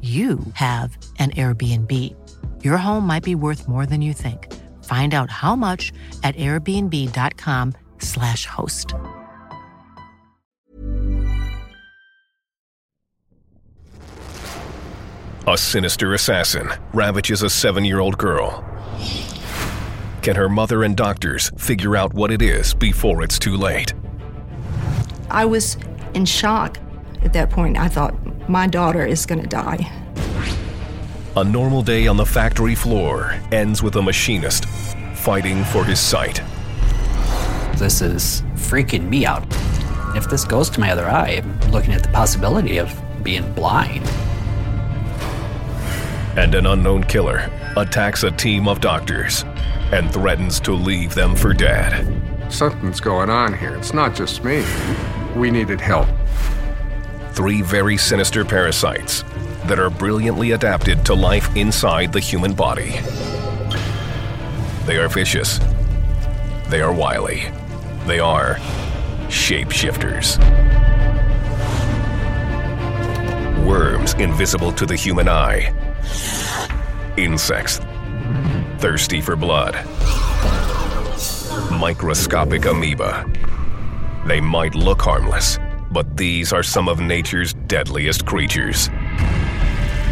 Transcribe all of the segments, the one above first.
you have an Airbnb. Your home might be worth more than you think. Find out how much at airbnb.com/slash host. A sinister assassin ravages a seven year old girl. Can her mother and doctors figure out what it is before it's too late? I was in shock at that point. I thought, my daughter is going to die. A normal day on the factory floor ends with a machinist fighting for his sight. This is freaking me out. If this goes to my other eye, I'm looking at the possibility of being blind. And an unknown killer attacks a team of doctors and threatens to leave them for dead. Something's going on here. It's not just me. We needed help. Three very sinister parasites that are brilliantly adapted to life inside the human body. They are vicious. They are wily. They are shapeshifters. Worms invisible to the human eye. Insects thirsty for blood. Microscopic amoeba. They might look harmless, but these are some of nature's deadliest creatures.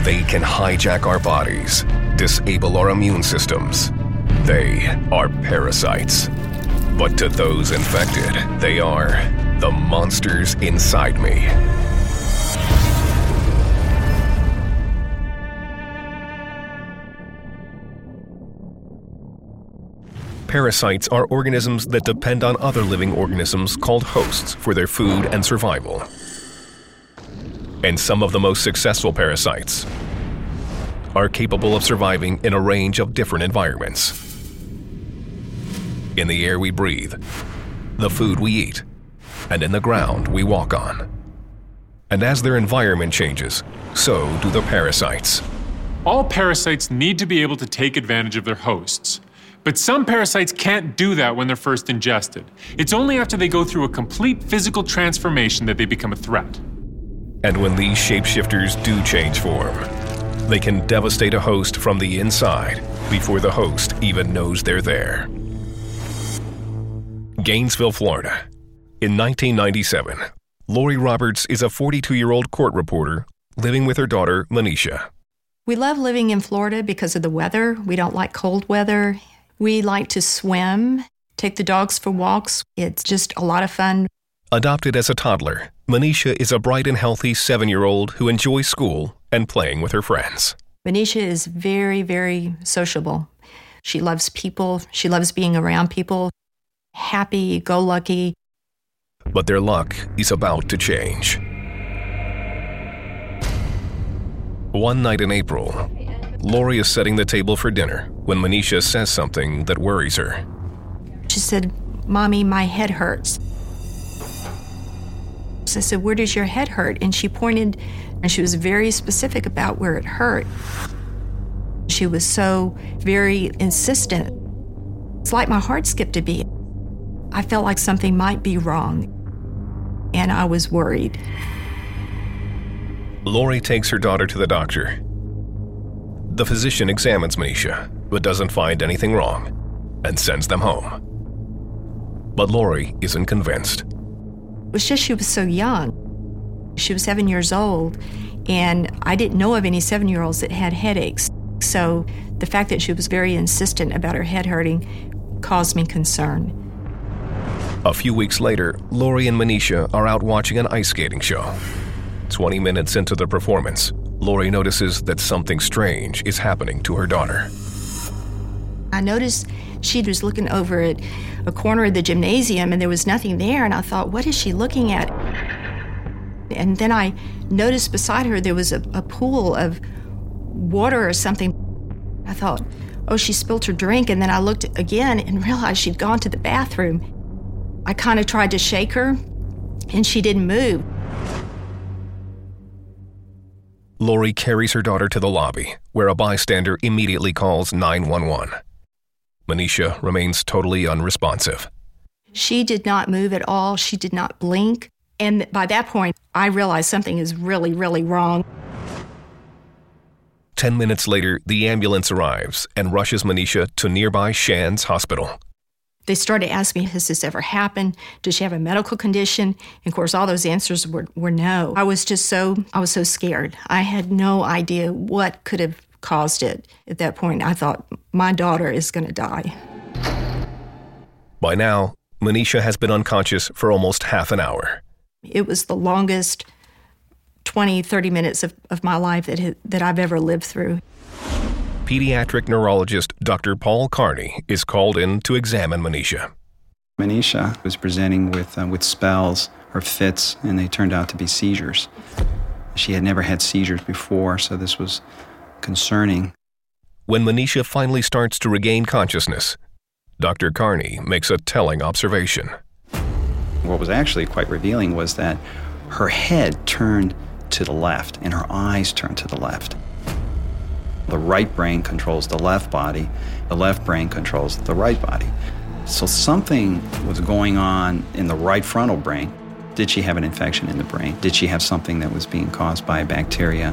They can hijack our bodies, disable our immune systems. They are parasites. But to those infected, they are the monsters inside me. Parasites are organisms that depend on other living organisms called hosts for their food and survival. And some of the most successful parasites are capable of surviving in a range of different environments. In the air we breathe, the food we eat, and in the ground we walk on. And as their environment changes, so do the parasites. All parasites need to be able to take advantage of their hosts. But some parasites can't do that when they're first ingested. It's only after they go through a complete physical transformation that they become a threat. And when these shapeshifters do change form, they can devastate a host from the inside before the host even knows they're there. Gainesville, Florida. In 1997, Lori Roberts is a 42 year old court reporter living with her daughter, Manisha. We love living in Florida because of the weather. We don't like cold weather. We like to swim, take the dogs for walks. It's just a lot of fun. Adopted as a toddler, Manisha is a bright and healthy seven year old who enjoys school and playing with her friends. Manisha is very, very sociable. She loves people, she loves being around people, happy, go lucky. But their luck is about to change. One night in April, Lori is setting the table for dinner when Manisha says something that worries her. She said, Mommy, my head hurts. headaches. I said, Where does your head hurt? And she pointed, and she was very specific about where it hurt. She was so very insistent. It's like my heart skipped a beat. I felt like something might be wrong, and I was worried. Lori takes her daughter to the doctor. The physician examines Manisha, but doesn't find anything wrong and sends them home. But Lori isn't convinced. It was just she was so young. She was seven years old, and I didn't know of any seven year olds that had headaches. So the fact that she was very insistent about her head hurting caused me concern. A few weeks later, Lori and Manisha are out watching an ice skating show. 20 minutes into the performance, Lori notices that something strange is happening to her daughter. I noticed she was looking over at a corner of the gymnasium and there was nothing there, and I thought, what is she looking at? And then I noticed beside her there was a, a pool of water or something. I thought, oh, she spilled her drink, and then I looked again and realized she'd gone to the bathroom. I kind of tried to shake her, and she didn't move. Lori carries her daughter to the lobby, where a bystander immediately calls 911. Manisha remains totally unresponsive. She did not move at all. She did not blink. And by that point, I realized something is really, really wrong. Ten minutes later, the ambulance arrives and rushes Manisha to nearby Shands Hospital. They started asking me, Has this ever happened? Does she have a medical condition? And of course, all those answers were, were no. I was just so, I was so scared. I had no idea what could have caused it. At that point, I thought, My daughter is going to die. By now, Manisha has been unconscious for almost half an hour. It was the longest 20, 30 minutes of, of my life that, that I've ever lived through. Pediatric neurologist Dr. Paul Carney is called in to examine Manisha. Manisha was presenting with, uh, with spells or fits, and they turned out to be seizures. She had never had seizures before, so this was concerning. When Manisha finally starts to regain consciousness, Dr. Carney makes a telling observation. What was actually quite revealing was that her head turned to the left and her eyes turned to the left. The right brain controls the left body, the left brain controls the right body. So something was going on in the right frontal brain. Did she have an infection in the brain? Did she have something that was being caused by a bacteria?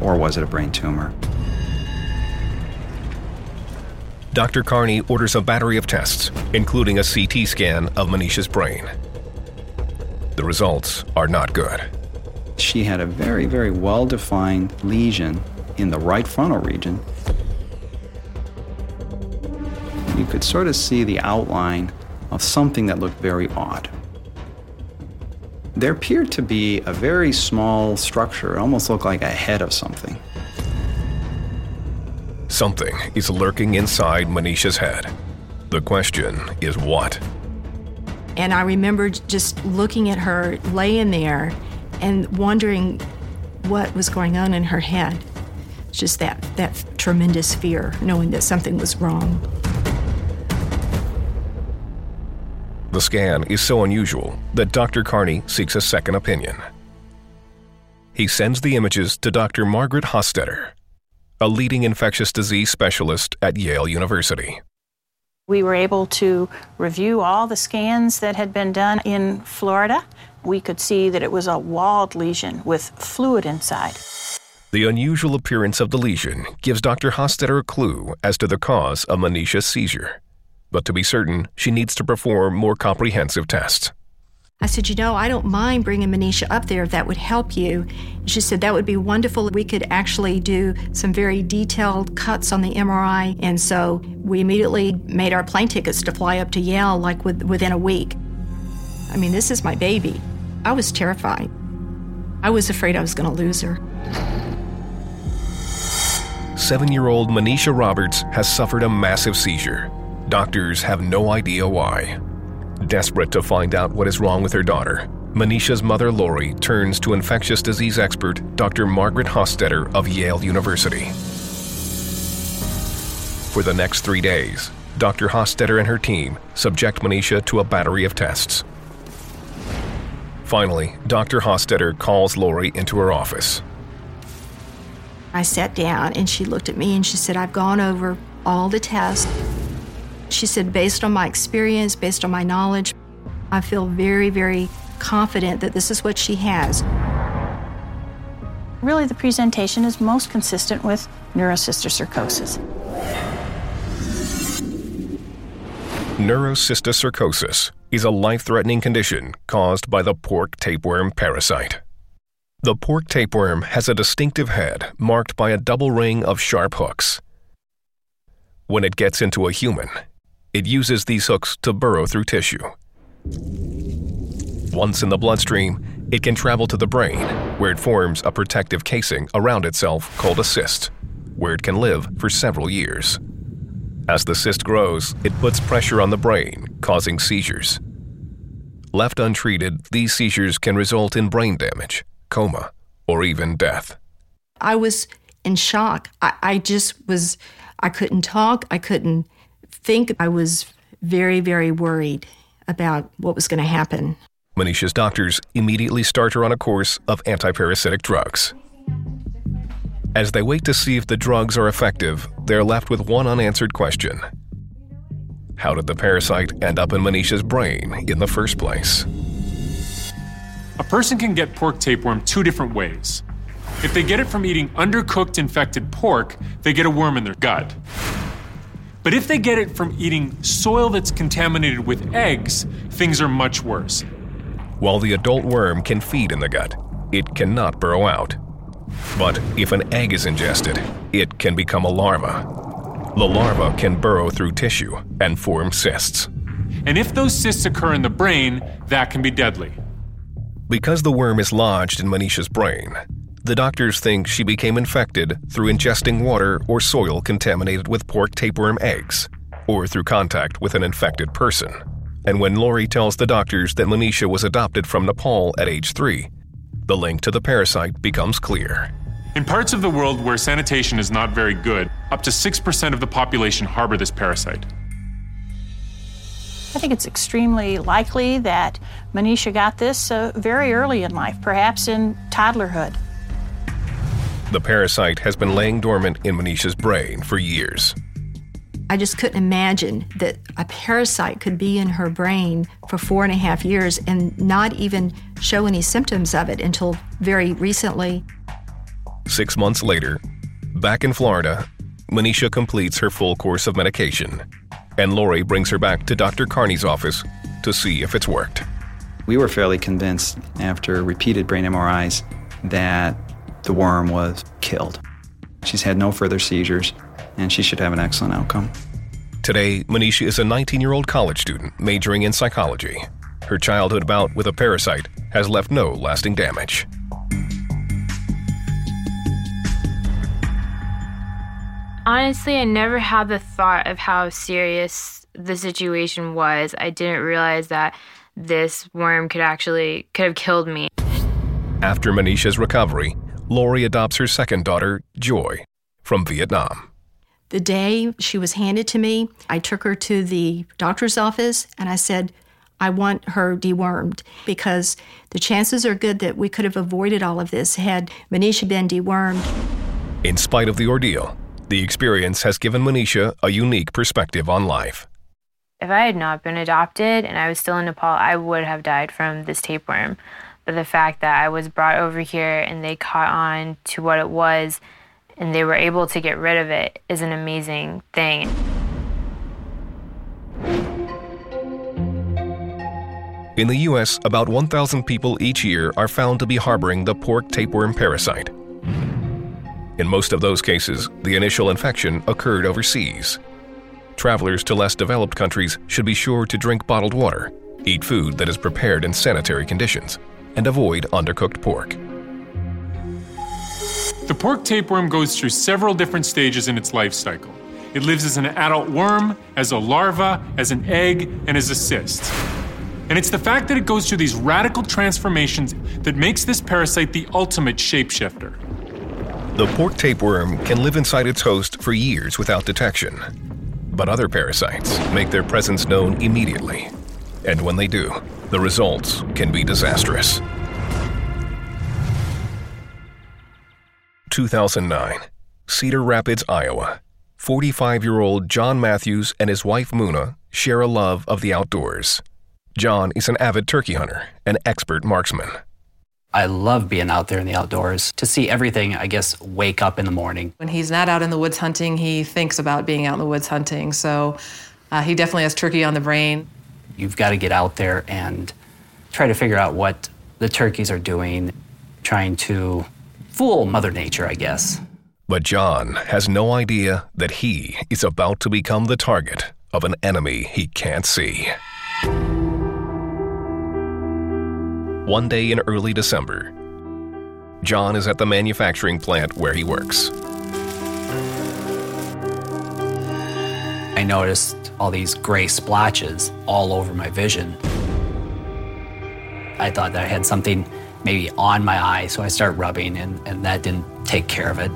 Or was it a brain tumor? Dr. Carney orders a battery of tests, including a CT scan of Manisha's brain. The results are not good. She had a very, very well defined lesion in the right frontal region. You could sort of see the outline of something that looked very odd. There appeared to be a very small structure, it almost looked like a head of something. Something is lurking inside Manisha's head. The question is what? And I remember just looking at her laying there and wondering what was going on in her head. Just that, that tremendous fear, knowing that something was wrong. The scan is so unusual that Dr. Carney seeks a second opinion. He sends the images to Dr. Margaret Hostetter, a leading infectious disease specialist at Yale University. We were able to review all the scans that had been done in Florida. We could see that it was a walled lesion with fluid inside. The unusual appearance of the lesion gives Dr. Hostetter a clue as to the cause of Manisha's seizure. But to be certain, she needs to perform more comprehensive tests. I said, You know, I don't mind bringing Manisha up there if that would help you. She said, That would be wonderful. We could actually do some very detailed cuts on the MRI. And so we immediately made our plane tickets to fly up to Yale like with, within a week. I mean, this is my baby. I was terrified. I was afraid I was going to lose her. Seven year old Manisha Roberts has suffered a massive seizure. Doctors have no idea why. Desperate to find out what is wrong with her daughter, Manisha's mother Lori turns to infectious disease expert Dr. Margaret Hostetter of Yale University. For the next three days, Dr. Hostetter and her team subject Manisha to a battery of tests. Finally, Dr. Hostetter calls Lori into her office. I sat down and she looked at me and she said, I've gone over all the tests. She said, based on my experience, based on my knowledge, I feel very, very confident that this is what she has. Really, the presentation is most consistent with neurocysticercosis. Neurocysticercosis is a life threatening condition caused by the pork tapeworm parasite. The pork tapeworm has a distinctive head marked by a double ring of sharp hooks. When it gets into a human, it uses these hooks to burrow through tissue. Once in the bloodstream, it can travel to the brain, where it forms a protective casing around itself called a cyst, where it can live for several years. As the cyst grows, it puts pressure on the brain, causing seizures. Left untreated, these seizures can result in brain damage, coma, or even death. I was in shock. I, I just was, I couldn't talk. I couldn't think. I was very, very worried about what was going to happen. Manisha's doctors immediately start her on a course of antiparasitic drugs. As they wait to see if the drugs are effective, they're left with one unanswered question How did the parasite end up in Manisha's brain in the first place? A person can get pork tapeworm two different ways. If they get it from eating undercooked infected pork, they get a worm in their gut. But if they get it from eating soil that's contaminated with eggs, things are much worse. While the adult worm can feed in the gut, it cannot burrow out. But if an egg is ingested, it can become a larva. The larva can burrow through tissue and form cysts. And if those cysts occur in the brain, that can be deadly. Because the worm is lodged in Manisha's brain, the doctors think she became infected through ingesting water or soil contaminated with pork tapeworm eggs, or through contact with an infected person. And when Lori tells the doctors that Manisha was adopted from Nepal at age three, the link to the parasite becomes clear. In parts of the world where sanitation is not very good, up to 6% of the population harbor this parasite. I think it's extremely likely that Manisha got this uh, very early in life, perhaps in toddlerhood. The parasite has been laying dormant in Manisha's brain for years. I just couldn't imagine that a parasite could be in her brain for four and a half years and not even show any symptoms of it until very recently. Six months later, back in Florida, Manisha completes her full course of medication, and Lori brings her back to Dr. Carney's office to see if it's worked. We were fairly convinced after repeated brain MRIs that the worm was killed. She's had no further seizures, and she should have an excellent outcome. Today, Manisha is a 19 year old college student majoring in psychology. Her childhood bout with a parasite has left no lasting damage. Honestly, I never had the thought of how serious the situation was. I didn't realize that this worm could actually could have killed me. After Manisha's recovery, Lori adopts her second daughter, Joy, from Vietnam. The day she was handed to me, I took her to the doctor's office and I said, I want her dewormed because the chances are good that we could have avoided all of this had Manisha been dewormed. In spite of the ordeal, the experience has given Manisha a unique perspective on life. If I had not been adopted and I was still in Nepal, I would have died from this tapeworm. But the fact that I was brought over here and they caught on to what it was and they were able to get rid of it is an amazing thing. In the U.S., about 1,000 people each year are found to be harboring the pork tapeworm parasite. In most of those cases, the initial infection occurred overseas. Travelers to less developed countries should be sure to drink bottled water, eat food that is prepared in sanitary conditions, and avoid undercooked pork. The pork tapeworm goes through several different stages in its life cycle. It lives as an adult worm, as a larva, as an egg, and as a cyst. And it's the fact that it goes through these radical transformations that makes this parasite the ultimate shapeshifter. The pork tapeworm can live inside its host for years without detection. But other parasites make their presence known immediately. And when they do, the results can be disastrous. 2009, Cedar Rapids, Iowa. 45 year old John Matthews and his wife Muna share a love of the outdoors. John is an avid turkey hunter, an expert marksman. I love being out there in the outdoors to see everything, I guess, wake up in the morning. When he's not out in the woods hunting, he thinks about being out in the woods hunting. So uh, he definitely has turkey on the brain. You've got to get out there and try to figure out what the turkeys are doing, trying to fool Mother Nature, I guess. But John has no idea that he is about to become the target of an enemy he can't see. One day in early December, John is at the manufacturing plant where he works. I noticed all these gray splotches all over my vision. I thought that I had something maybe on my eye, so I start rubbing, and, and that didn't take care of it.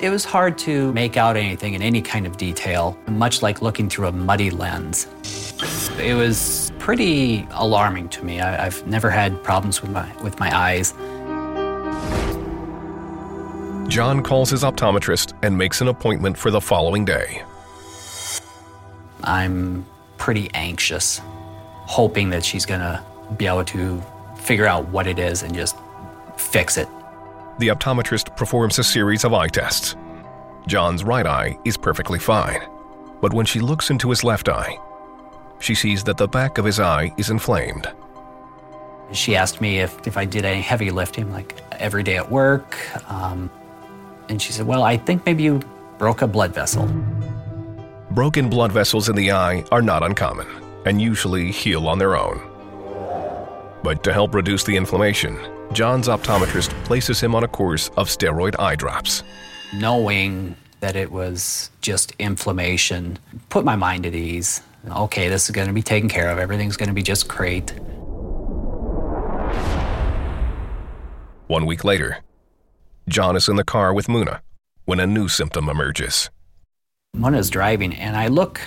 It was hard to make out anything in any kind of detail, much like looking through a muddy lens. It was pretty alarming to me. I, have never had problems with my, with my eyes. John calls his optometrist and makes an appointment for the following day. I'm pretty anxious, hoping that she's gonna be able to figure out what it is and just fix it. The optometrist performs a series of eye tests. John's right eye is perfectly fine, but when she looks into his left eye, she sees that the back of his eye is inflamed. She asked me if, if I did any heavy lifting, like every day at work. Um, and she said, Well, I think maybe you broke a blood vessel. Broken blood vessels in the eye are not uncommon and usually heal on their own. But to help reduce the inflammation, John's optometrist places him on a course of steroid eye drops. Knowing that it was just inflammation put my mind at ease okay, this is going to be taken care of, everything's going to be just great. One week later, John is in the car with Muna when a new symptom emerges. Muna's driving, and I look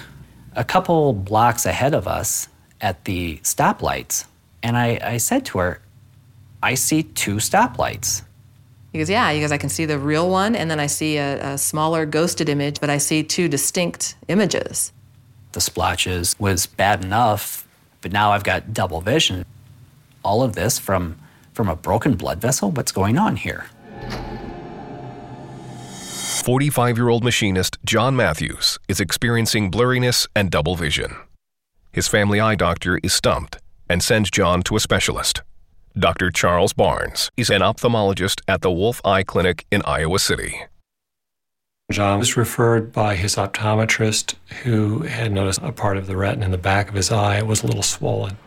a couple blocks ahead of us at the stoplights, and I, I said to her, I see two stoplights. He goes, Yeah, he goes, I can see the real one, and then I see a, a smaller ghosted image, but I see two distinct images the splotches was bad enough, but now I've got double vision. All of this from, from a broken blood vessel? What's going on here? 45 year old machinist John Matthews is experiencing blurriness and double vision. His family eye doctor is stumped and sends John to a specialist. Dr. Charles Barnes is an ophthalmologist at the Wolfe Eye Clinic in Iowa City. John was referred by his optometrist, who had noticed a part of the retina in the back of his eye was a little swollen.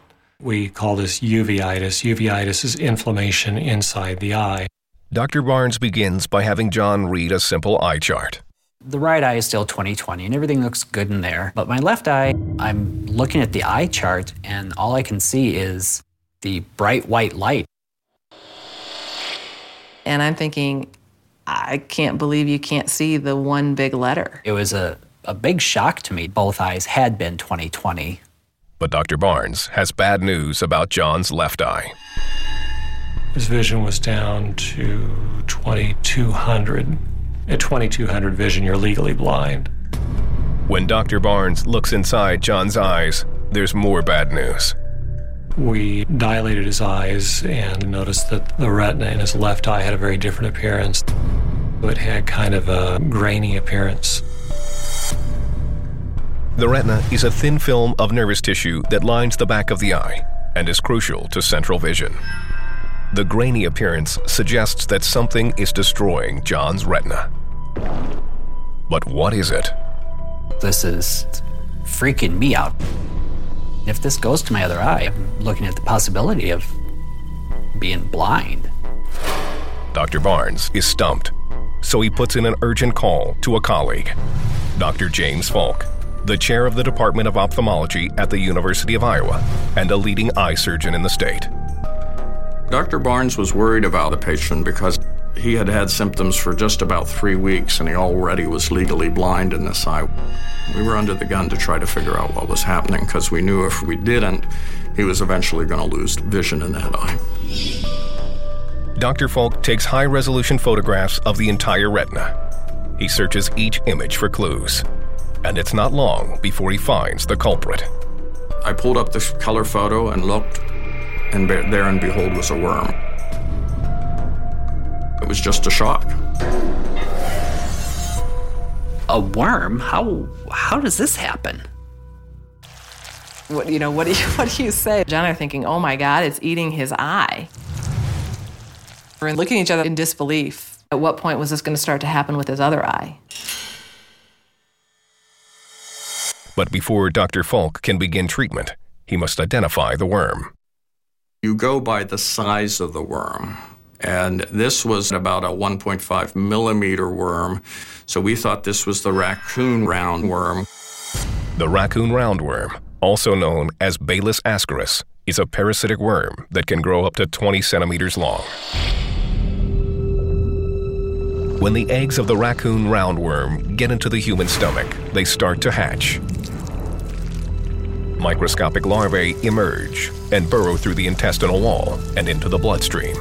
We call this uveitis. Uveitis is inflammation inside the eye. Dr. Barnes begins by having John read a simple eye chart. The right eye is still 20/20 and everything looks good in there. But my left eye, I'm looking at the eye chart and all I can see is the bright white light. And I'm thinking, I can't believe you can't see the one big letter. It was a, a big shock to me. Both eyes had been 2020. But Dr. Barnes has bad news about John's left eye. His vision was down to 2200. At 2200 vision, you're legally blind. When Dr. Barnes looks inside John's eyes, there's more bad news. We dilated his eyes and noticed that the retina in his left eye had a very different appearance. It had kind of a grainy appearance. The retina is a thin film of nervous tissue that lines the back of the eye and is crucial to central vision. The grainy appearance suggests that something is destroying John's retina. But what is it? This is freaking me out. If this goes to my other eye, I'm looking at the possibility of being blind. Dr. Barnes is stumped, so he puts in an urgent call to a colleague, Dr. James Folk, the chair of the Department of Ophthalmology at the University of Iowa and a leading eye surgeon in the state. Dr. Barnes was worried about the patient because He had had symptoms for just about three weeks, and he already was legally blind in this eye. We were under the gun to try to figure out what was happening because we knew if we didn't, he was eventually going to lose vision in that eye. Dr. Folk takes high resolution photographs of the entire retina. He searches each image for clues, and it's not long before he finds the culprit. I pulled up this color photo and looked, and there and behold was a worm. It was just a shock. A worm? How how does this happen? What you know? What do you what do you say? John are thinking, "Oh my God, it's eating his eye." We're looking at each other in disbelief. At what point was this going to start to happen with his other eye? But before Dr. Folk can begin treatment, he must identify the worm. You go by the size of the worm. And this was about a 1.5 millimeter worm. So we thought this was the raccoon roundworm. The raccoon roundworm, also known as Baylisascaris, is a parasitic worm that can grow up to 20 centimeters long. When the eggs of the raccoon roundworm get into the human stomach, they start to hatch. Microscopic larvae emerge and burrow through the intestinal wall and into the bloodstream.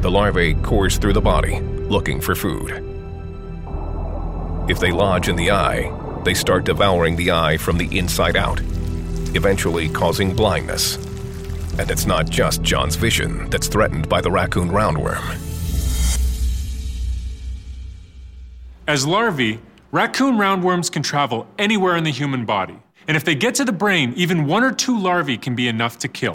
The larvae course through the body, looking for food. If they lodge in the eye, they start devouring the eye from the inside out, eventually causing blindness. And it's not just John's vision that's threatened by the raccoon roundworm. As larvae, raccoon roundworms can travel anywhere in the human body. And if they get to the brain, even one or two larvae can be enough to kill.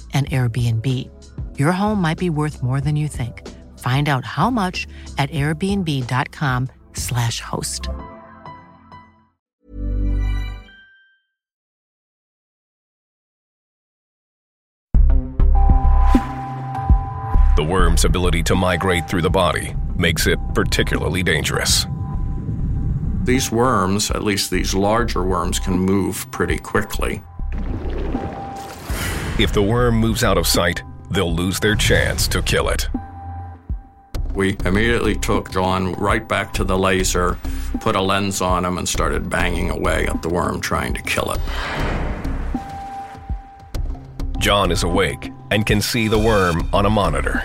an Airbnb. Your home might be worth more than you think. Find out how much at airbnb.com/slash host. The worm's ability to migrate through the body makes it particularly dangerous. These worms, at least these larger worms, can move pretty quickly. If the worm moves out of sight, they'll lose their chance to kill it. We immediately took John right back to the laser, put a lens on him, and started banging away at the worm, trying to kill it. John is awake and can see the worm on a monitor.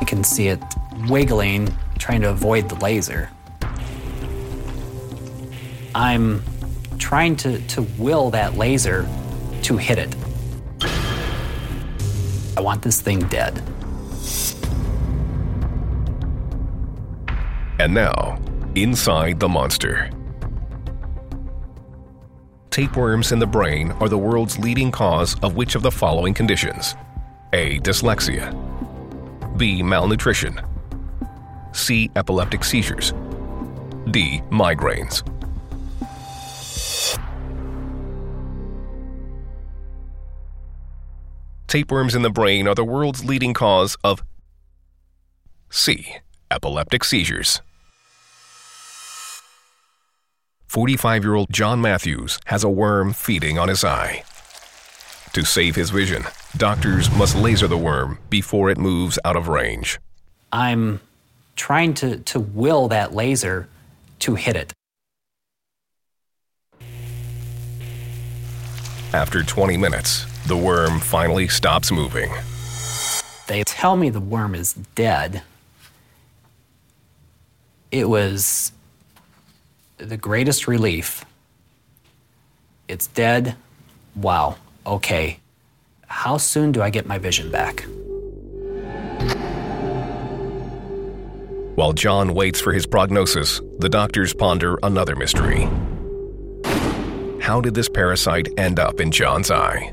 You can see it wiggling, trying to avoid the laser. I'm trying to, to will that laser to hit it. I want this thing dead. And now, inside the monster. Tapeworms in the brain are the world's leading cause of which of the following conditions? A. Dyslexia. B. Malnutrition. C. Epileptic seizures. D. Migraines. Tapeworms in the brain are the world's leading cause of C. Epileptic seizures. 45 year old John Matthews has a worm feeding on his eye. To save his vision, doctors must laser the worm before it moves out of range. I'm trying to, to will that laser to hit it. After 20 minutes, the worm finally stops moving. They tell me the worm is dead. It was the greatest relief. It's dead. Wow. Okay. How soon do I get my vision back? While John waits for his prognosis, the doctors ponder another mystery. How did this parasite end up in John's eye?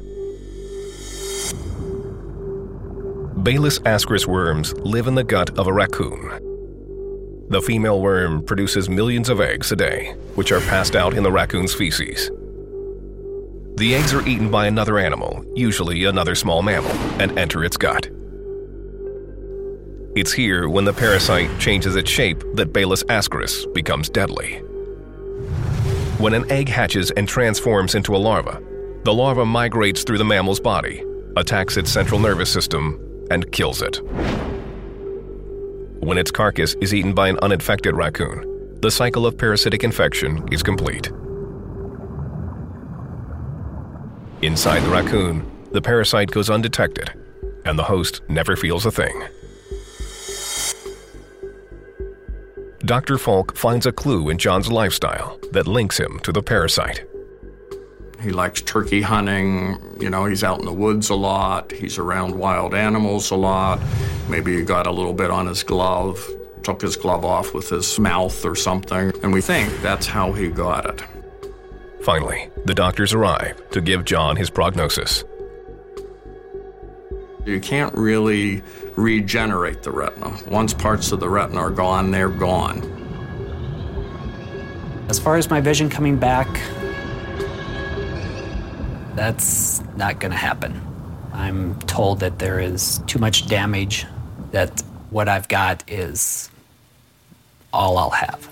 Baylisascaris worms live in the gut of a raccoon. The female worm produces millions of eggs a day, which are passed out in the raccoon's feces. The eggs are eaten by another animal, usually another small mammal, and enter its gut. It's here when the parasite changes its shape that Baylisascaris becomes deadly. When an egg hatches and transforms into a larva, the larva migrates through the mammal's body, attacks its central nervous system, and kills it. When its carcass is eaten by an uninfected raccoon, the cycle of parasitic infection is complete. Inside the raccoon, the parasite goes undetected, and the host never feels a thing. Dr. Folk finds a clue in John's lifestyle that links him to the parasite. He likes turkey hunting. You know, he's out in the woods a lot. He's around wild animals a lot. Maybe he got a little bit on his glove, took his glove off with his mouth or something. And we think that's how he got it. Finally, the doctors arrive to give John his prognosis. You can't really regenerate the retina. Once parts of the retina are gone, they're gone. As far as my vision coming back, that's not going to happen. I'm told that there is too much damage, that what I've got is all I'll have.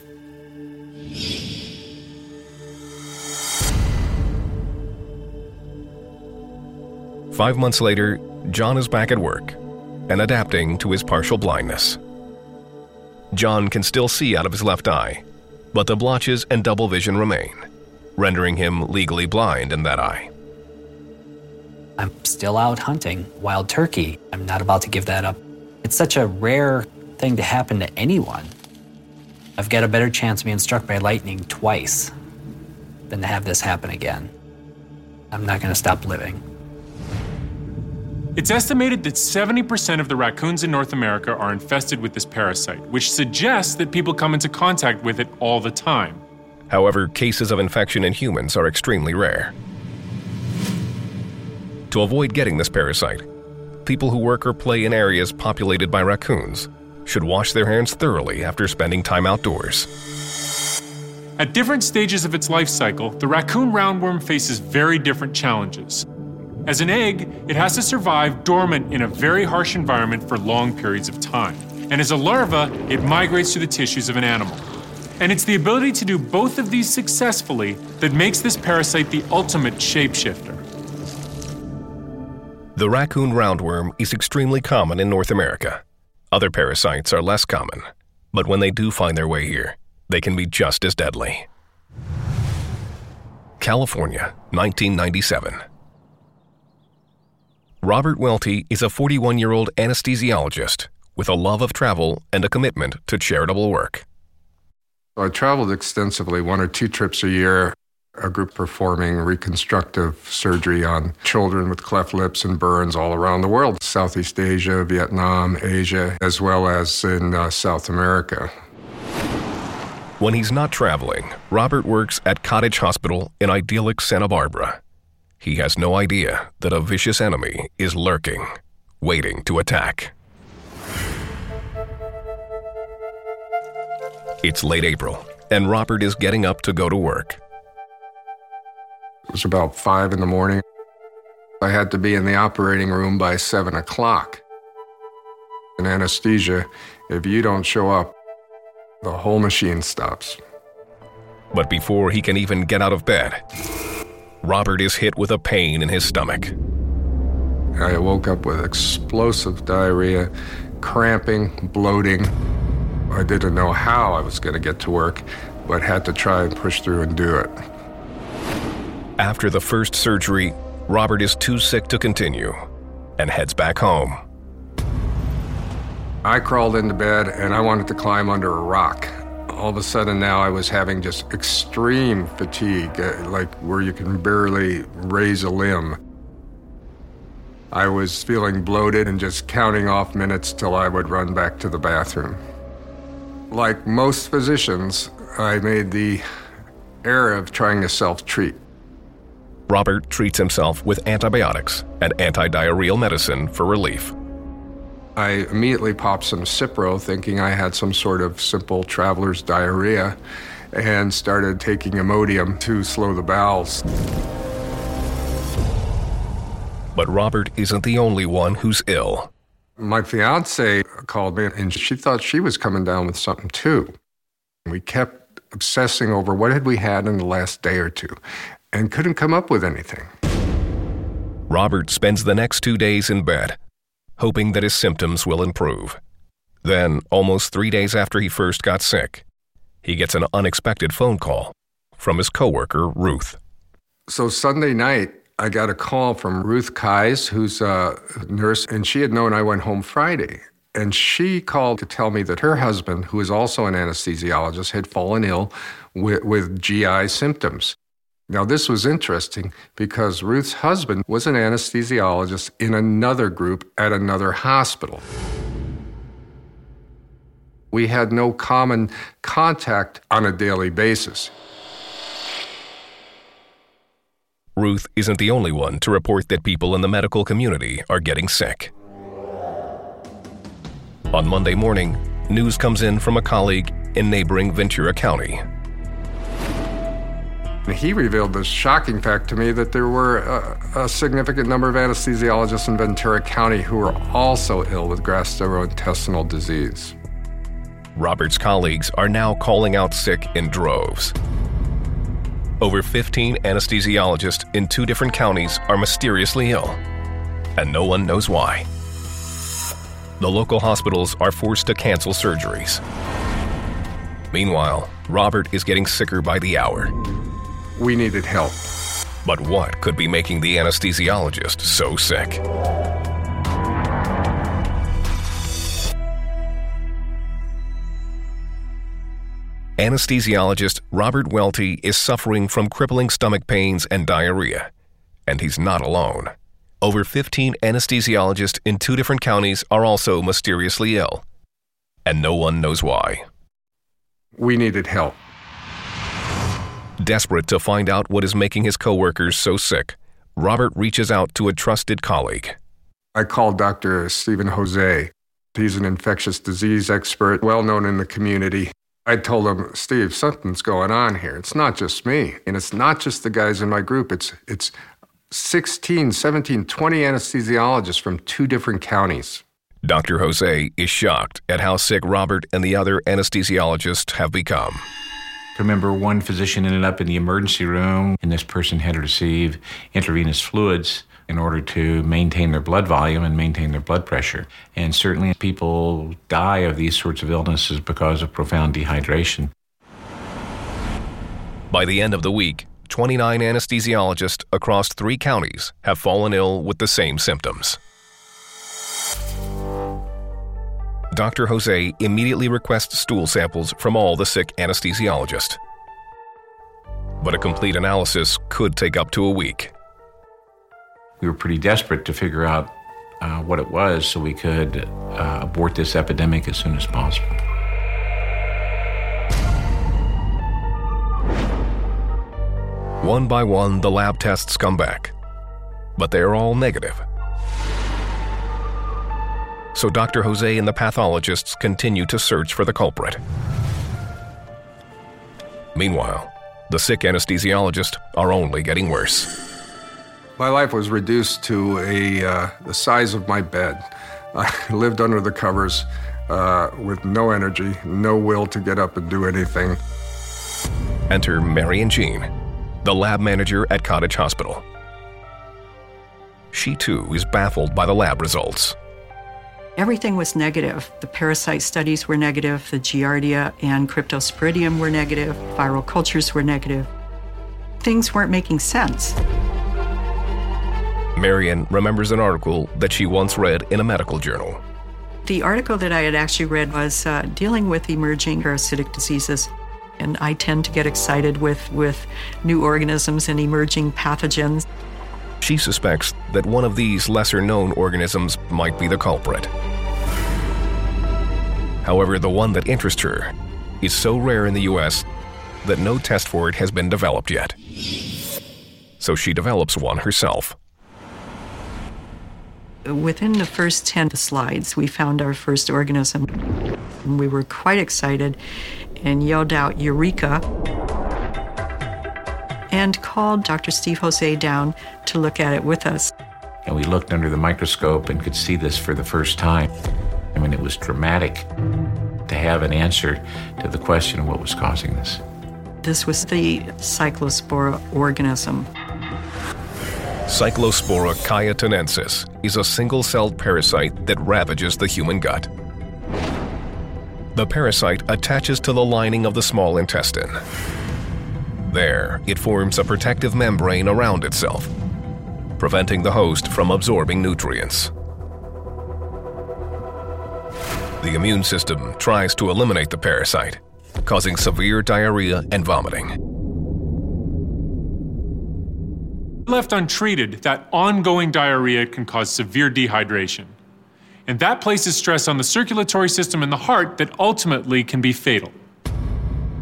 Five months later, John is back at work and adapting to his partial blindness. John can still see out of his left eye, but the blotches and double vision remain, rendering him legally blind in that eye. I'm still out hunting wild turkey. I'm not about to give that up. It's such a rare thing to happen to anyone. I've got a better chance of being struck by lightning twice than to have this happen again. I'm not going to stop living. It's estimated that 70% of the raccoons in North America are infested with this parasite, which suggests that people come into contact with it all the time. However, cases of infection in humans are extremely rare. To avoid getting this parasite, people who work or play in areas populated by raccoons should wash their hands thoroughly after spending time outdoors. At different stages of its life cycle, the raccoon roundworm faces very different challenges. As an egg, it has to survive dormant in a very harsh environment for long periods of time. And as a larva, it migrates to the tissues of an animal. And it's the ability to do both of these successfully that makes this parasite the ultimate shapeshifter. The raccoon roundworm is extremely common in North America. Other parasites are less common, but when they do find their way here, they can be just as deadly. California, 1997. Robert Welty is a 41 year old anesthesiologist with a love of travel and a commitment to charitable work. I traveled extensively, one or two trips a year, a group performing reconstructive surgery on children with cleft lips and burns all around the world Southeast Asia, Vietnam, Asia, as well as in uh, South America. When he's not traveling, Robert works at Cottage Hospital in idyllic Santa Barbara. He has no idea that a vicious enemy is lurking, waiting to attack. It's late April, and Robert is getting up to go to work. It was about five in the morning. I had to be in the operating room by seven o'clock. In anesthesia, if you don't show up, the whole machine stops. But before he can even get out of bed, Robert is hit with a pain in his stomach. I woke up with explosive diarrhea, cramping, bloating. I didn't know how I was going to get to work, but had to try and push through and do it. After the first surgery, Robert is too sick to continue and heads back home. I crawled into bed and I wanted to climb under a rock. All of a sudden, now I was having just extreme fatigue, uh, like where you can barely raise a limb. I was feeling bloated and just counting off minutes till I would run back to the bathroom. Like most physicians, I made the error of trying to self treat. Robert treats himself with antibiotics and antidiarrheal medicine for relief. I immediately popped some Cipro, thinking I had some sort of simple traveler's diarrhea, and started taking Imodium to slow the bowels. But Robert isn't the only one who's ill. My fiance called me, and she thought she was coming down with something too. We kept obsessing over what had we had in the last day or two, and couldn't come up with anything. Robert spends the next two days in bed, hoping that his symptoms will improve. Then, almost three days after he first got sick, he gets an unexpected phone call from his coworker, Ruth. So Sunday night, I got a call from Ruth Kais, who's a nurse, and she had known I went home Friday. And she called to tell me that her husband, who is also an anesthesiologist, had fallen ill with, with GI symptoms. Now, this was interesting because Ruth's husband was an anesthesiologist in another group at another hospital. We had no common contact on a daily basis. Ruth isn't the only one to report that people in the medical community are getting sick. On Monday morning, news comes in from a colleague in neighboring Ventura County. He revealed this shocking fact to me that there were a, a, significant number of anesthesiologists in Ventura County who were also ill with gastrointestinal disease. Robert's colleagues are now calling out sick in droves. Over 15 anesthesiologists in two different counties are mysteriously ill, and no one knows why. The local hospitals are forced to cancel surgeries. Meanwhile, Robert is getting sicker by the hour. We needed help. But what could be making the anesthesiologist so sick? Anesthesiologist Robert Welty is suffering from crippling stomach pains and diarrhea, and he's not alone. Over 15 anesthesiologists in two different counties are also mysteriously ill, and no one knows why. We needed help. Desperate to find out what is making his coworkers so sick, Robert reaches out to a trusted colleague. I called Dr. Stephen Jose. He's an infectious disease expert, well known in the community. I told him, Steve, something's going on here. It's not just me. And it's not just the guys in my group. It's, it's 16, 17, 20 anesthesiologists from two different counties. Dr. Jose is shocked at how sick Robert and the other anesthesiologists have become. I remember one physician ended up in the emergency room, and this person had to receive intravenous fluids in order to maintain their blood volume and maintain their blood pressure. And certainly people die of these sorts of illnesses because of profound dehydration. By the end of the week, 29 anesthesiologists across three counties have fallen ill with the same symptoms. Dr. Jose immediately requests stool samples from all the sick anesthesiologists. But a complete analysis could take up to a week. We were pretty desperate to figure out uh, what it was so we could uh, abort this epidemic as soon as possible. One by one, the lab tests come back, but they're all negative. So Dr. Jose and the pathologists continue to search for the culprit. Meanwhile, the sick anesthesiologists are only getting worse. My life was reduced to a uh, the size of my bed. I lived under the covers uh, with no energy, no will to get up and do anything. Enter Marion Jean, the lab manager at Cottage Hospital. She too is baffled by the lab results. Everything was negative. The parasite studies were negative, the Giardia and Cryptosporidium were negative, viral cultures were negative. Things weren't making sense. Marion remembers an article that she once read in a medical journal. The article that I had actually read was uh, dealing with emerging parasitic diseases. And I tend to get excited with, with new organisms and emerging pathogens. She suspects that one of these lesser known organisms might be the culprit. However, the one that interests her is so rare in the US that no test for it has been developed yet. So she develops one herself. Within the first 10 slides, we found our first organism. We were quite excited and yelled out, Eureka! And called Dr. Steve Jose down to look at it with us. And we looked under the microscope and could see this for the first time. I mean, it was dramatic to have an answer to the question of what was causing this. This was the Cyclospora organism. Cyclospora cayetanensis is a single celled parasite that ravages the human gut. The parasite attaches to the lining of the small intestine. There, it forms a protective membrane around itself, preventing the host from absorbing nutrients. The immune system tries to eliminate the parasite, causing severe diarrhea and vomiting. Left untreated, that ongoing diarrhea can cause severe dehydration. And that places stress on the circulatory system in the heart that ultimately can be fatal.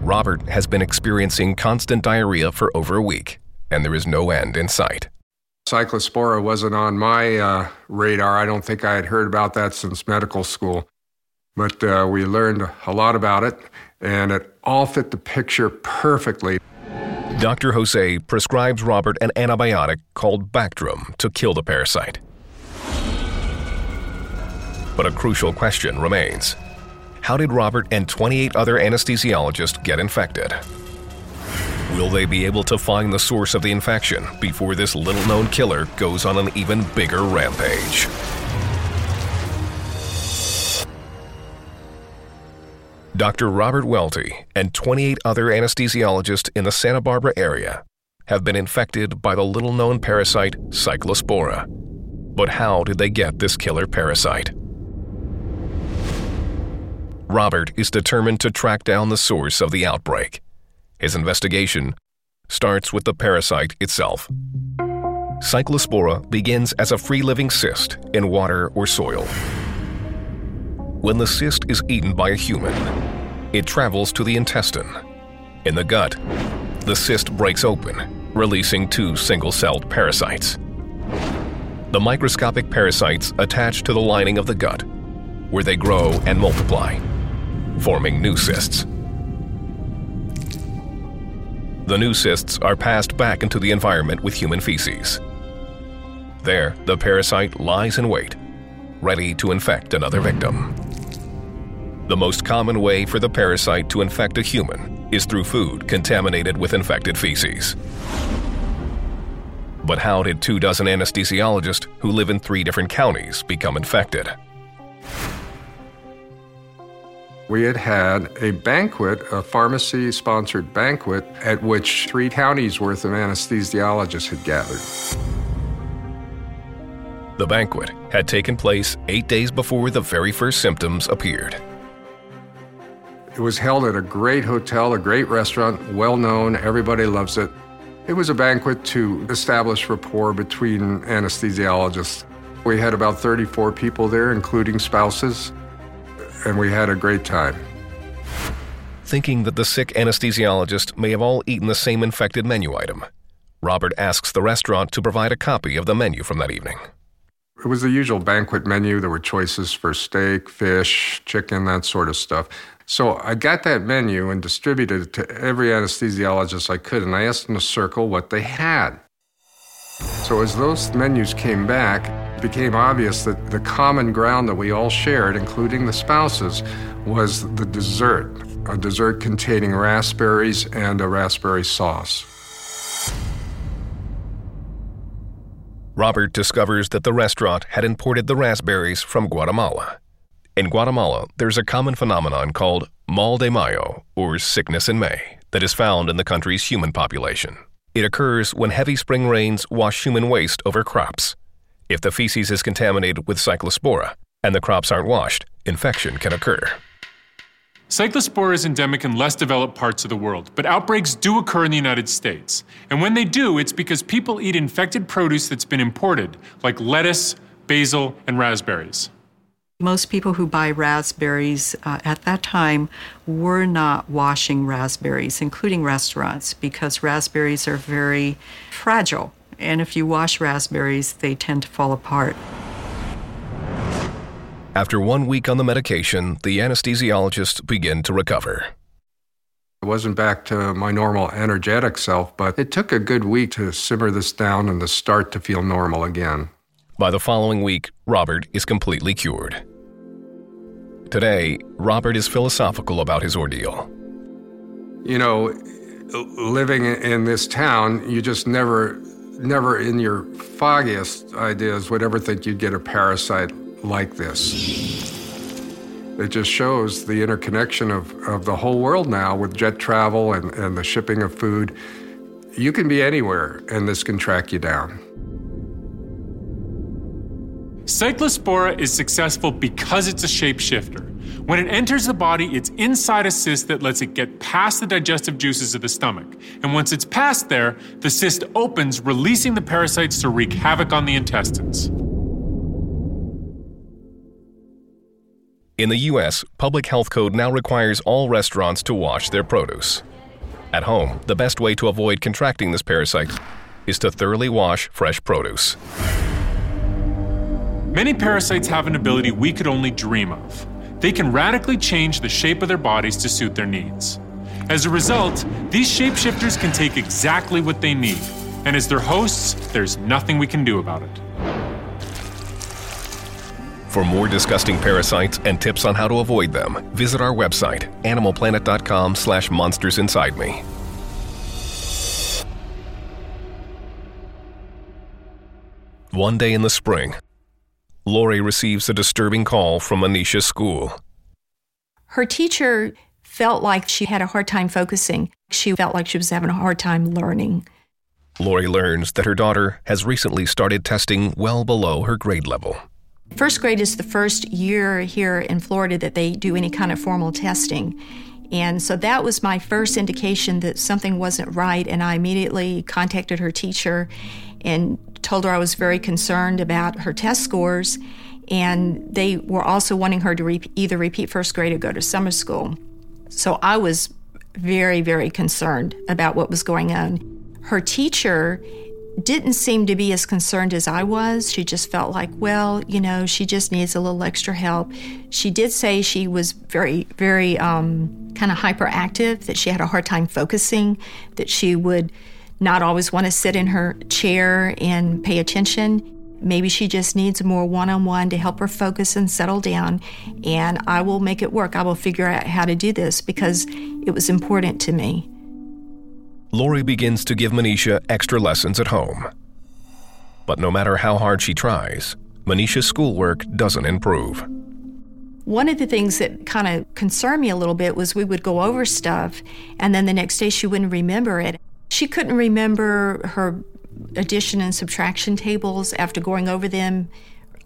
Robert has been experiencing constant diarrhea for over a week, and there is no end in sight. Cyclospora wasn't on my uh, radar. I don't think I had heard about that since medical school. But uh, we learned a lot about it, and it all fit the picture perfectly. Dr. Jose prescribes Robert an antibiotic called Bactrim to kill the parasite. But a crucial question remains. How did Robert and 28 other anesthesiologists get infected? Will they be able to find the source of the infection before this little known killer goes on an even bigger rampage? Dr. Robert Welty and 28 other anesthesiologists in the Santa Barbara area have been infected by the little known parasite Cyclospora. But how did they get this killer parasite? Robert is determined to track down the source of the outbreak. His investigation starts with the parasite itself. Cyclospora begins as a free living cyst in water or soil. When the cyst is eaten by a human, it travels to the intestine. In the gut, the cyst breaks open, releasing two single celled parasites. The microscopic parasites attach to the lining of the gut, where they grow and multiply, forming new cysts. The new cysts are passed back into the environment with human feces. There, the parasite lies in wait, ready to infect another victim. The most common way for the parasite to infect a human is through food contaminated with infected feces. But how did two dozen anesthesiologists who live in three different counties become infected? We had had a banquet, a pharmacy sponsored banquet, at which three counties worth of anesthesiologists had gathered. The banquet had taken place eight days before the very first symptoms appeared. It was held at a great hotel, a great restaurant, well known, everybody loves it. It was a banquet to establish rapport between anesthesiologists. We had about 34 people there, including spouses, and we had a great time. Thinking that the sick anesthesiologist may have all eaten the same infected menu item, Robert asks the restaurant to provide a copy of the menu from that evening. It was the usual banquet menu. There were choices for steak, fish, chicken, that sort of stuff. So I got that menu and distributed it to every anesthesiologist I could, and I asked them to circle what they had. So as those menus came back, it became obvious that the common ground that we all shared, including the spouses, was the dessert, a dessert containing raspberries and a raspberry sauce. Robert discovers that the restaurant had imported the raspberries from Guatemala. In Guatemala, there's a common phenomenon called mal de mayo, or sickness in May, that is found in the country's human population. It occurs when heavy spring rains wash human waste over crops. If the feces is contaminated with cyclospora and the crops aren't washed, infection can occur. Cyclospora is endemic in less developed parts of the world, but outbreaks do occur in the United States. And when they do, it's because people eat infected produce that's been imported, like lettuce, basil, and raspberries. Most people who buy raspberries uh, at that time were not washing raspberries, including restaurants, because raspberries are very fragile. And if you wash raspberries, they tend to fall apart. After one week on the medication, the anesthesiologist began to recover. I wasn't back to my normal energetic self, but it took a good week to simmer this down and to start to feel normal again. By the following week, Robert is completely cured. Today, Robert is philosophical about his ordeal. You know, living in this town, you just never, never in your foggiest ideas would ever think you'd get a parasite like this. It just shows the interconnection of, of the whole world now with jet travel and, and the shipping of food. You can be anywhere, and this can track you down. Cyclospora is successful because it's a shapeshifter. When it enters the body, it's inside a cyst that lets it get past the digestive juices of the stomach. And once it's past there, the cyst opens, releasing the parasites to wreak havoc on the intestines. In the U.S., Public Health Code now requires all restaurants to wash their produce. At home, the best way to avoid contracting this parasite is to thoroughly wash fresh produce. Many parasites have an ability we could only dream of. They can radically change the shape of their bodies to suit their needs. As a result, these shapeshifters can take exactly what they need, and as their hosts, there's nothing we can do about it. For more disgusting parasites and tips on how to avoid them, visit our website, animalplanet.com slash monsters inside me. One day in the spring, Lori receives a disturbing call from Anisha's school. Her teacher felt like she had a hard time focusing. She felt like she was having a hard time learning. Lori learns that her daughter has recently started testing well below her grade level. First grade is the first year here in Florida that they do any kind of formal testing. And so that was my first indication that something wasn't right. And I immediately contacted her teacher and told her I was very concerned about her test scores. And they were also wanting her to re- either repeat first grade or go to summer school. So I was very, very concerned about what was going on. Her teacher didn't seem to be as concerned as I was. She just felt like, well, you know, she just needs a little extra help. She did say she was very, very um, kind of hyperactive, that she had a hard time focusing, that she would not always want to sit in her chair and pay attention. Maybe she just needs more one on one to help her focus and settle down. And I will make it work. I will figure out how to do this because it was important to me. Lori begins to give Manisha extra lessons at home. But no matter how hard she tries, Manisha's schoolwork doesn't improve. One of the things that kind of concerned me a little bit was we would go over stuff, and then the next day she wouldn't remember it. She couldn't remember her addition and subtraction tables after going over them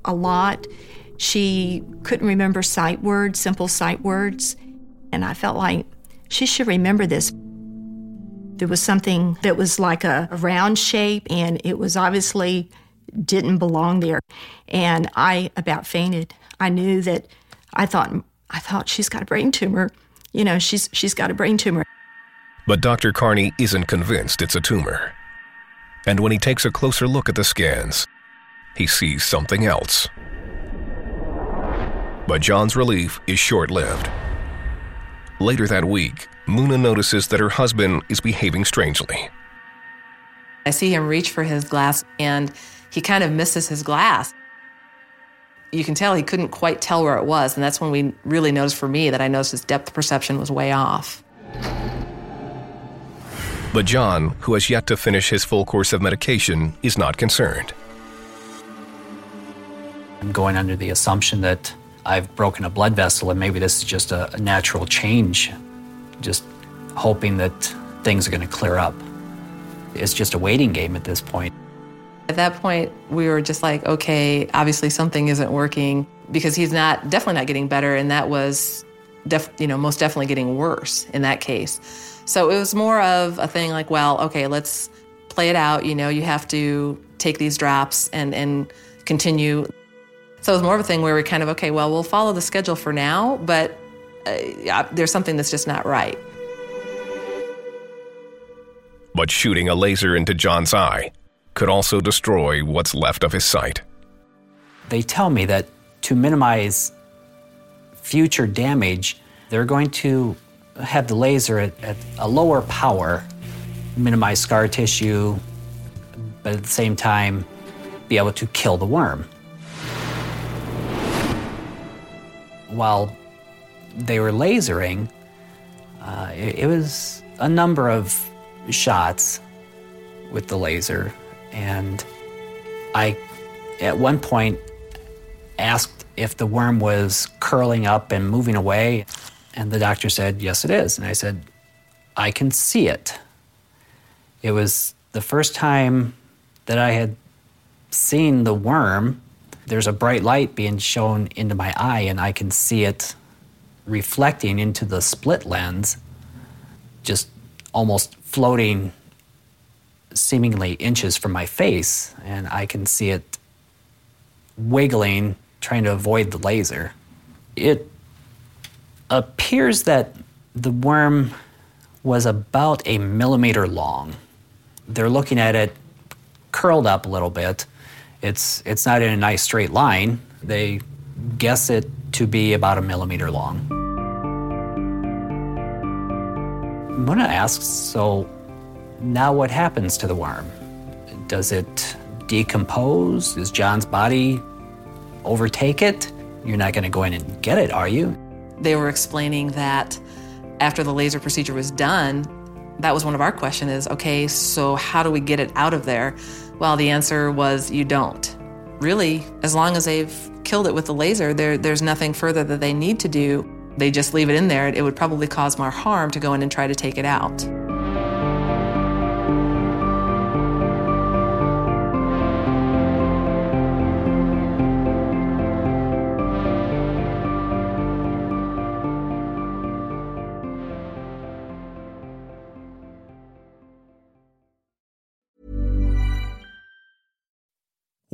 a lot. She couldn't remember sight words, simple sight words. And I felt like she should remember this. There was something that was like a, a round shape, and it was obviously didn't belong there. And I about fainted. I knew that I thought I thought she's got a brain tumor. You know, she's she's got a brain tumor. But Dr. Carney isn't convinced it's a tumor. And when he takes a closer look at the scans, he sees something else. But John's relief is short lived. Later that week, Muna notices that her husband is behaving strangely. I see him reach for his glass and he kind of misses his glass. You can tell he couldn't quite tell where it was, and that's when we really noticed for me that I noticed his depth perception was way off. But John, who has yet to finish his full course of medication, is not concerned. I'm going under the assumption that I've broken a blood vessel and maybe this is just a, a natural change, just hoping that things are going to clear up. It's just a waiting game at this point. At that point, we were just like, okay, obviously something isn't working because he's not definitely not getting better, and that was, def, you know, most definitely getting worse in that case. So it was more of a thing like, well, okay, let's play it out. You know, you have to take these drops and and continue. So it was more of a thing where we kind of okay, well, we'll follow the schedule for now, but uh, there's something that's just not right. But shooting a laser into John's eye could also destroy what's left of his sight. They tell me that to minimize future damage, they're going to have the laser at, at a lower power, minimize scar tissue, but at the same time, be able to kill the worm. While they were lasering, uh, it, it was a number of shots with the laser. And I, at one point, asked if the worm was curling up and moving away. And the doctor said, Yes, it is. And I said, I can see it. It was the first time that I had seen the worm. There's a bright light being shown into my eye, and I can see it reflecting into the split lens, just almost floating seemingly inches from my face, and I can see it wiggling, trying to avoid the laser. It appears that the worm was about a millimeter long. They're looking at it curled up a little bit. It's, it's not in a nice straight line. They guess it to be about a millimeter long. Muna asks, so now what happens to the worm? Does it decompose? Does John's body overtake it? You're not going to go in and get it, are you? They were explaining that after the laser procedure was done, that was one of our questions is, okay, so how do we get it out of there? Well, the answer was you don't. Really, as long as they've killed it with the laser, there, there's nothing further that they need to do. They just leave it in there. It would probably cause more harm to go in and try to take it out.